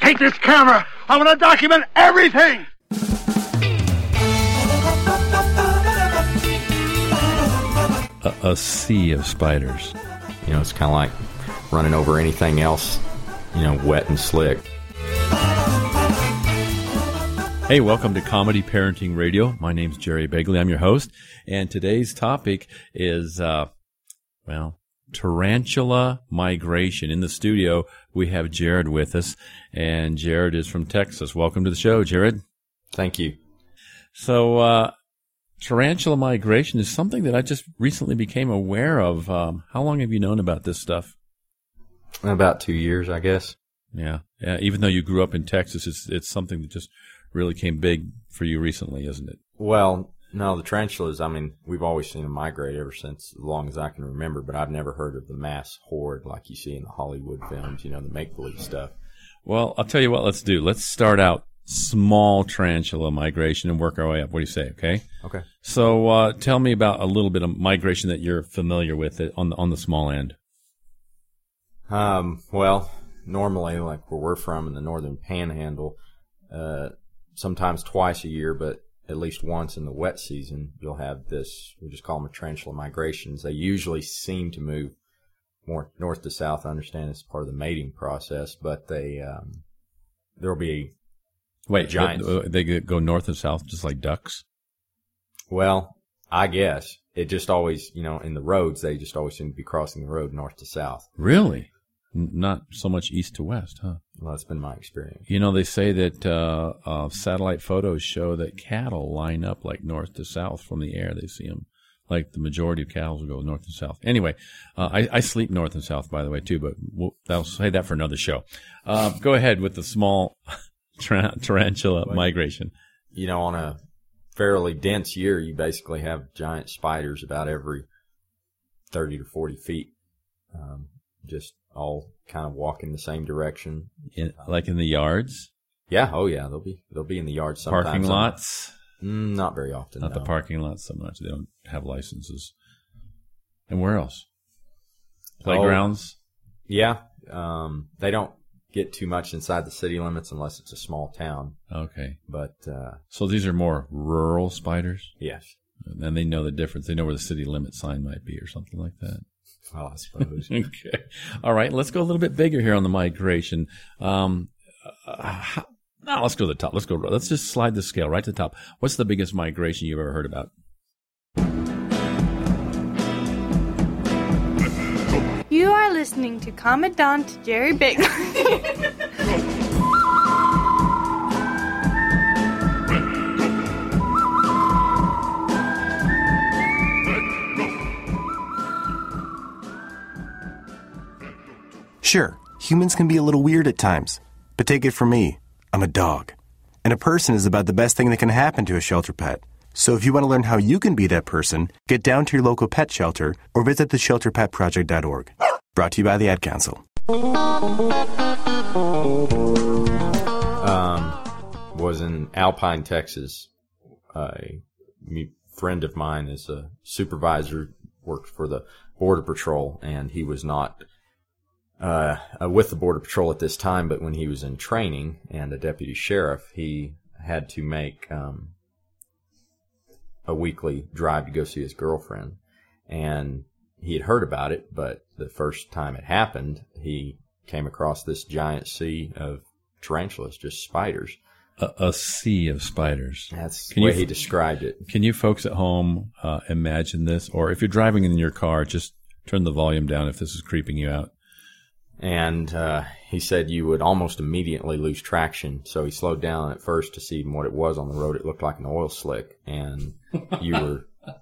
Take this camera. I want to document everything. a, a sea of spiders. You know, it's kind of like running over anything else, you know, wet and slick. Hey, welcome to Comedy Parenting Radio. My name's Jerry Begley. I'm your host, and today's topic is, uh, well, tarantula migration. In the studio, we have Jared with us, and Jared is from Texas. Welcome to the show, Jared. Thank you. So, uh, tarantula migration is something that I just recently became aware of. Um, how long have you known about this stuff? About two years, I guess. Yeah, yeah. Even though you grew up in Texas, it's it's something that just really came big for you recently, isn't it? Well, no, the tarantulas, I mean, we've always seen them migrate ever since as long as I can remember, but I've never heard of the mass horde like you see in the Hollywood films, you know, the make believe stuff. Well, I'll tell you what. Let's do. Let's start out small tarantula migration and work our way up. What do you say? Okay. Okay. So, uh, tell me about a little bit of migration that you're familiar with on the on the small end. Um, well, normally, like where we're from in the northern panhandle, uh, sometimes twice a year, but at least once in the wet season, you'll have this, we just call them tarantula migrations. They usually seem to move more north to south. I understand it's part of the mating process, but they, um, there'll be, Wait, Giants. They, they go north and south just like ducks. well, I guess it just always, you know, in the roads, they just always seem to be crossing the road north to south. Really? Not so much east to west, huh? Well, that's been my experience. You know, they say that uh, uh, satellite photos show that cattle line up like north to south from the air. They see them. Like the majority of cattle go north and south. Anyway, uh, I, I sleep north and south, by the way, too, but we'll, I'll say that for another show. Uh, go ahead with the small tar- tarantula migration. you know, on a fairly dense year, you basically have giant spiders about every 30 to 40 feet. Um, just all kind of walking the same direction. In, like in the yards, Yeah. Oh yeah. They'll be, they'll be in the yards. sometimes. parking lots. Mm, not very often. Not the parking lots so much. They don't have licenses. And where else? Oh. Playgrounds. Yeah. Um, they don't get too much inside the city limits unless it's a small town. Okay. But, uh, So these are more rural spiders, yes. and they know the difference. They know where the city limit sign might be, or something like that. Well, I suppose. okay. All right. Let's go a little bit bigger here on the migration. Um, uh, how, now let's go to the top. Let's go. Let's just slide the scale right to the top. What's the biggest migration you've ever heard about? You are listening to Commandant Jerry Big. Sure, humans can be a little weird at times, but take it from me, I'm a dog. And a person is about the best thing that can happen to a shelter pet. So if you want to learn how you can be that person, get down to your local pet shelter or visit theshelterpetproject.org. Brought to you by the Ad Council. um, was in Alpine, Texas. A friend of mine is a supervisor, worked for the Border Patrol, and he was not uh, uh, with the Border Patrol at this time, but when he was in training and a deputy sheriff, he had to make um, a weekly drive to go see his girlfriend. And he had heard about it, but the first time it happened, he came across this giant sea of tarantulas, just spiders. A, a sea of spiders. That's Can the you way he described it. Can you folks at home uh, imagine this? Or if you're driving in your car, just turn the volume down if this is creeping you out. And uh, he said you would almost immediately lose traction. So he slowed down at first to see what it was on the road. It looked like an oil slick, and you were,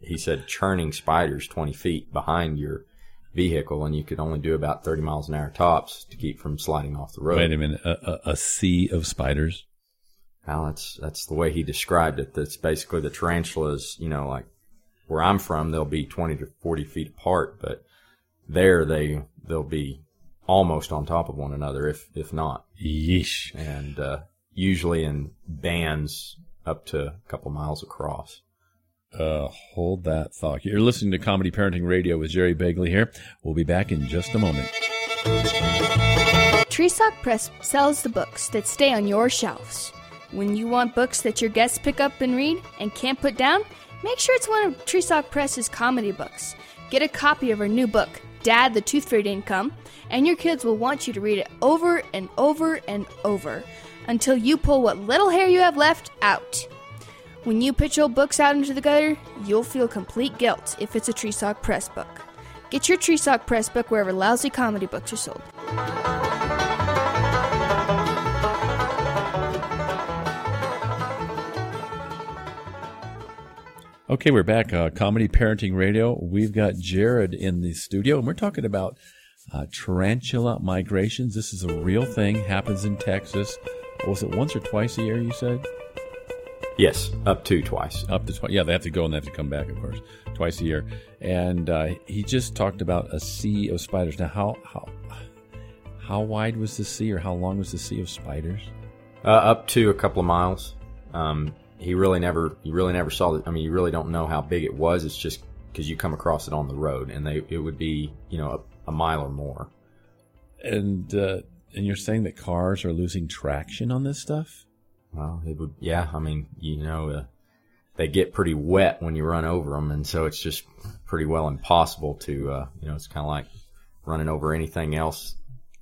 he said, churning spiders 20 feet behind your vehicle, and you could only do about 30 miles an hour tops to keep from sliding off the road. Wait a minute. A, a, a sea of spiders? Well, that's that's the way he described it. That's basically the tarantulas. You know, like where I'm from, they'll be 20 to 40 feet apart, but there they they'll be almost on top of one another, if if not, Yeesh. and uh, usually in bands up to a couple miles across. Uh, hold that thought. You're listening to Comedy Parenting Radio with Jerry Begley here. We'll be back in just a moment. Treesock Press sells the books that stay on your shelves. When you want books that your guests pick up and read and can't put down, make sure it's one of Treesock Press's comedy books. Get a copy of her new book, Dad the Tooth Fairy Didn't Come, and your kids will want you to read it over and over and over until you pull what little hair you have left out. When you pitch old books out into the gutter, you'll feel complete guilt if it's a Treesock Press book. Get your Treesock Press book wherever lousy comedy books are sold. Okay, we're back. Uh, Comedy Parenting Radio. We've got Jared in the studio, and we're talking about uh, tarantula migrations. This is a real thing. Happens in Texas. What was it once or twice a year? You said Yes, up to twice. up to twice. Yeah, they have to go and they have to come back, of course, twice a year. And uh, he just talked about a sea of spiders. Now, how how how wide was the sea, or how long was the sea of spiders? Uh, up to a couple of miles. Um, he really never, you really never saw it. I mean, you really don't know how big it was. It's just because you come across it on the road, and they it would be you know a, a mile or more. And uh, and you're saying that cars are losing traction on this stuff? Well, it would, yeah. I mean, you know, uh, they get pretty wet when you run over them, and so it's just pretty well impossible to, uh, you know, it's kind of like running over anything else,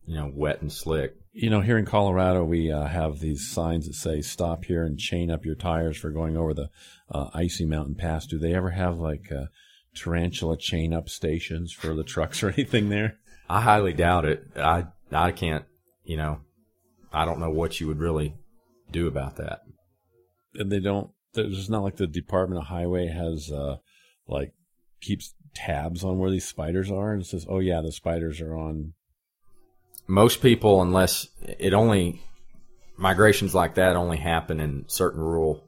you know, wet and slick. You know, here in Colorado, we uh, have these signs that say "Stop here and chain up your tires for going over the uh, icy mountain pass." Do they ever have like uh, tarantula chain up stations for the trucks or anything there? I highly doubt it. I, I can't, you know, I don't know what you would really do about that. And they don't. There's not like the Department of Highway has uh, like keeps tabs on where these spiders are and says, "Oh yeah, the spiders are on." Most people, unless it only migrations like that only happen in certain rural,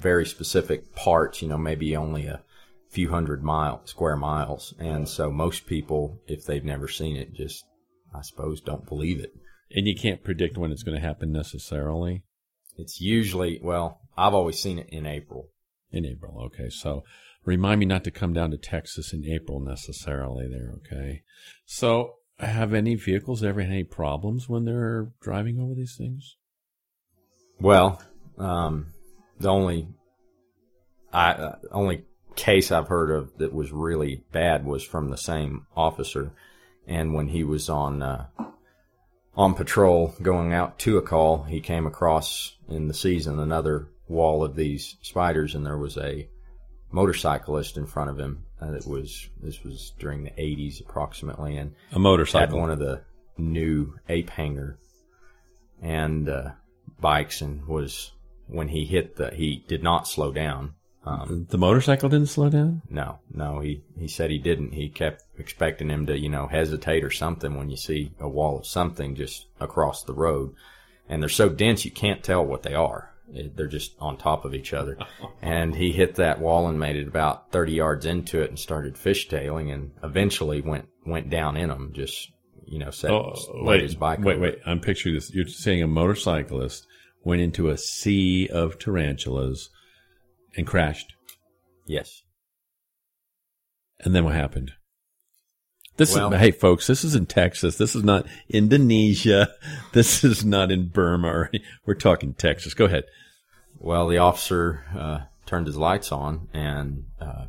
very specific parts. You know, maybe only a few hundred mile square miles, and so most people, if they've never seen it, just I suppose don't believe it. And you can't predict when it's going to happen necessarily. It's usually well, I've always seen it in April. In April, okay. So remind me not to come down to Texas in April necessarily there, okay? So have any vehicles ever had any problems when they're driving over these things? Well, um, the only I uh, only case I've heard of that was really bad was from the same officer, and when he was on uh, on patrol going out to a call, he came across in the season another wall of these spiders, and there was a motorcyclist in front of him. And it was this was during the 80s approximately, and A had motorcycle. one of the new ape hanger and uh, bikes, and was when he hit the he did not slow down. Um, the motorcycle didn't slow down? no, no, he he said he didn't. He kept expecting him to you know hesitate or something when you see a wall of something just across the road, and they're so dense you can't tell what they are. They're just on top of each other. and he hit that wall and made it about 30 yards into it and started fishtailing and eventually went went down in them. Just you know, set Oh, wait, his bike. wait, over wait. I'm picturing this. You're saying a motorcyclist went into a sea of tarantulas and crashed. Yes. And then what happened? This Well- is, hey folks, this is in Texas. This is not Indonesia. This is not in Burma. We're talking Texas. Go ahead. Well, the officer uh, turned his lights on and uh,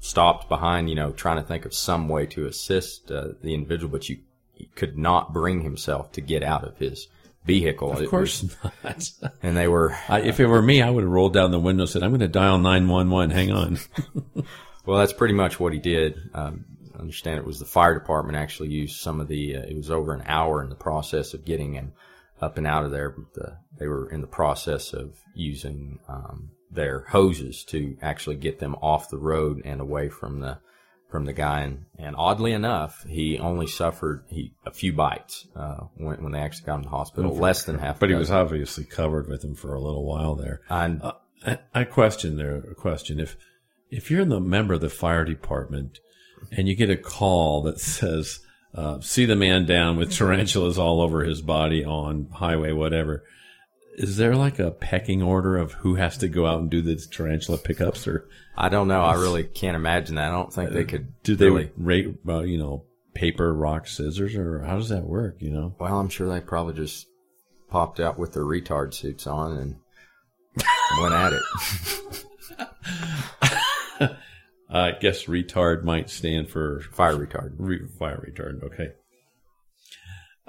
stopped behind, you know, trying to think of some way to assist uh, the individual, but you he could not bring himself to get out of his vehicle. Of course was- not. and they were I, if it were me, I would have rolled down the window and said, I'm going to dial 911. Hang on. Well, that's pretty much what he did. Um, understand it was the fire department actually used some of the. Uh, it was over an hour in the process of getting him up and out of there. But the, they were in the process of using um, their hoses to actually get them off the road and away from the from the guy. And, and oddly enough, he only suffered he a few bites uh, when when they actually got him to the hospital. Less than half. But he was obviously covered with them for a little while there. And Uh, I, I question there a question. If if you're the member of the fire department and you get a call that says, uh, "See the man down with tarantulas all over his body on highway, whatever," is there like a pecking order of who has to go out and do the tarantula pickups, or I don't know. I really can't imagine that. I don't think they could. do they really, rate, uh, you know, paper, rock, scissors, or how does that work? You know, Well, I'm sure they probably just popped out with their retard suits on and went at it. I guess retard might stand for Fire retard. Re- fire retard. Okay.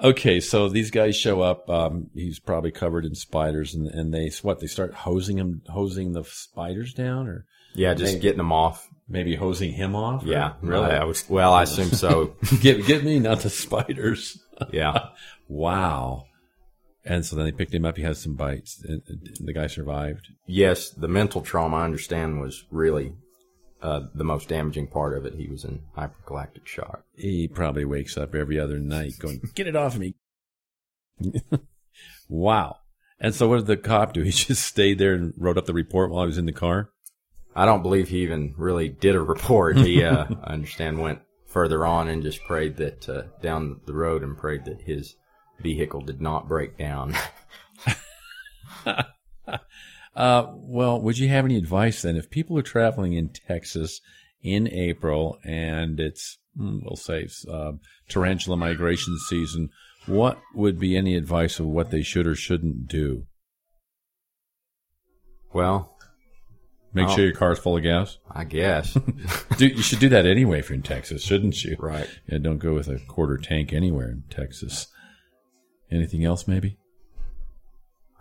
Okay, so these guys show up. Um, he's probably covered in spiders, and, and they what? They start hosing him, hosing the spiders down, or Yeah, just getting them off. maybe hosing him off. or- Yeah, really. I, I was. Well, I assume so. get get me, not the spiders. Yeah. wow. And so then they picked him up. He has some bites. And the guy survived. Yes, the mental trauma I understand was really uh, the most damaging part of it. He was in hypergalactic shock. He probably wakes up every other night going, "Get it off of me!" wow. And so what did the cop do? He just stayed there and wrote up the report while I was in the car. I don't believe he even really did a report. He, uh, I understand, went further on and just prayed that uh, down the road and prayed that his vehicle did not break down. Uh, well, would you have any advice then if people are traveling in Texas in April and it's, mm, we'll say, uh, tarantula migration season? What would be any advice of what they should or shouldn't do? well, Make Oh. sure your car's full of gas. I guess. Do, you should do that anyway if you're in Texas, shouldn't you? right. Yeah, don't go with a quarter tank anywhere in Texas. Anything else, maybe?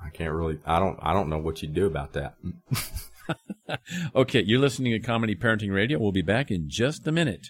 I can't really. I don't. I don't know what you'd do about that. Okay, you're listening to Comedy Parenting Radio. We'll be back in just a minute.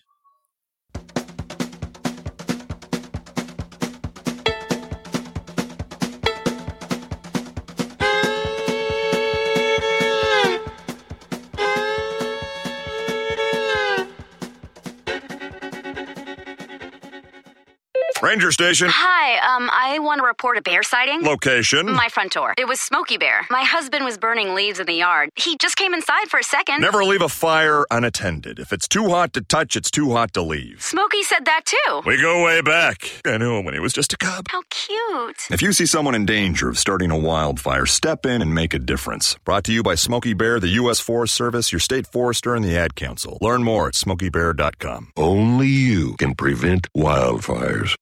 Ranger Station. Hi, um, I want to report a bear sighting. Location. My front door. It was Smokey Bear. My husband was burning leaves in the yard. He just came inside for a second. Never leave a fire unattended. If it's too hot to touch, it's too hot to leave. Smokey said that too. We go way back. I knew him when he was just a cub. How cute. If you see someone in danger of starting a wildfire, step in and make a difference. Brought to you by Smokey Bear, the U.S. Forest Service, your state forester, and the Ad Council. Learn more at smokeybear.com. Only you can prevent wildfires.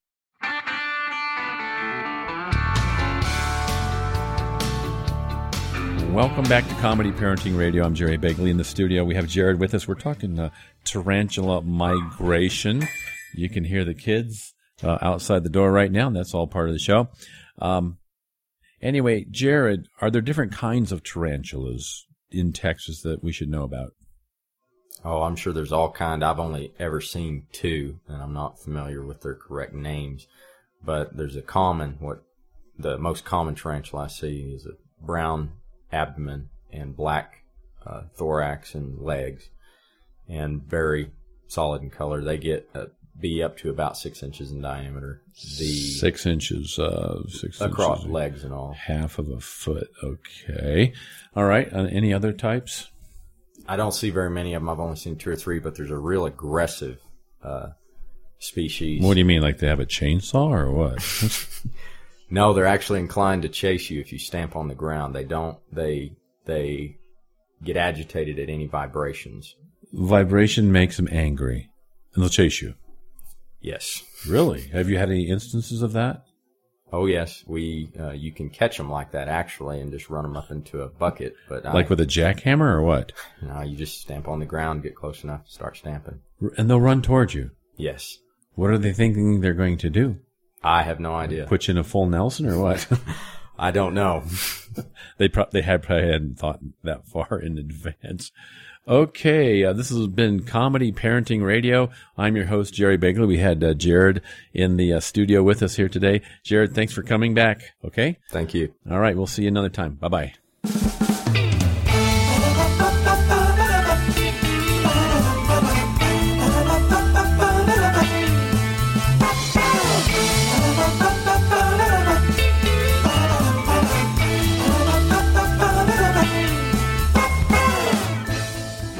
Welcome back to Comedy Parenting Radio. I'm Jerry Begley in the studio. We have Jared with us. We're talking uh, tarantula migration. You can hear the kids uh, outside the door right now, and that's all part of the show. Um, anyway, Jared, are there different kinds of tarantulas in Texas that we should know about? Oh, I'm sure there's all kind. I've only ever seen two, and I'm not familiar with their correct names. But there's a common, what the most common tarantula I see is a brown abdomen and black uh, thorax and legs, and very solid in color. They get uh, be up to about six inches in diameter. The Six inches, uh, six across inches, legs and all. half of a foot. Okay, all right. Uh, any other types? I don't see very many of them. I've only seen two or three, but there's a real aggressive uh, species. What do you mean? Like they have a chainsaw or what? No, they're actually inclined to chase you if you stamp on the ground. They don't. They they get agitated at any vibrations. Vibration makes them angry, and they'll chase you. Yes. Really? Have you had any instances of that? Oh yes. We uh, you can catch them like that actually, and just run them up into a bucket. But Like I, with a jackhammer or what? no, you just stamp on the ground, get close enough, start stamping. And they'll run towards you. Yes. What are they thinking they're going to do? I have no idea. Put you in a full Nelson or what? I don't know. they pro- they had probably hadn't thought that far in advance. Okay, uh, this has been Comedy Parenting Radio. I'm your host, Jerry Begley. We had uh, Jared in the uh, studio with us here today. Jared, thanks for coming back. Okay? Thank you. All right, we'll see you another time. Bye bye.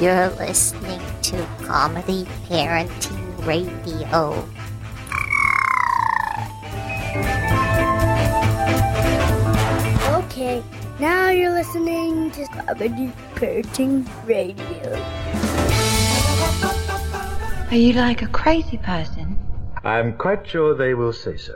You're listening to Comedy Parenting Radio. Okay, now you're listening to Comedy Parenting Radio. Are you like a crazy person? I'm quite sure they will say so.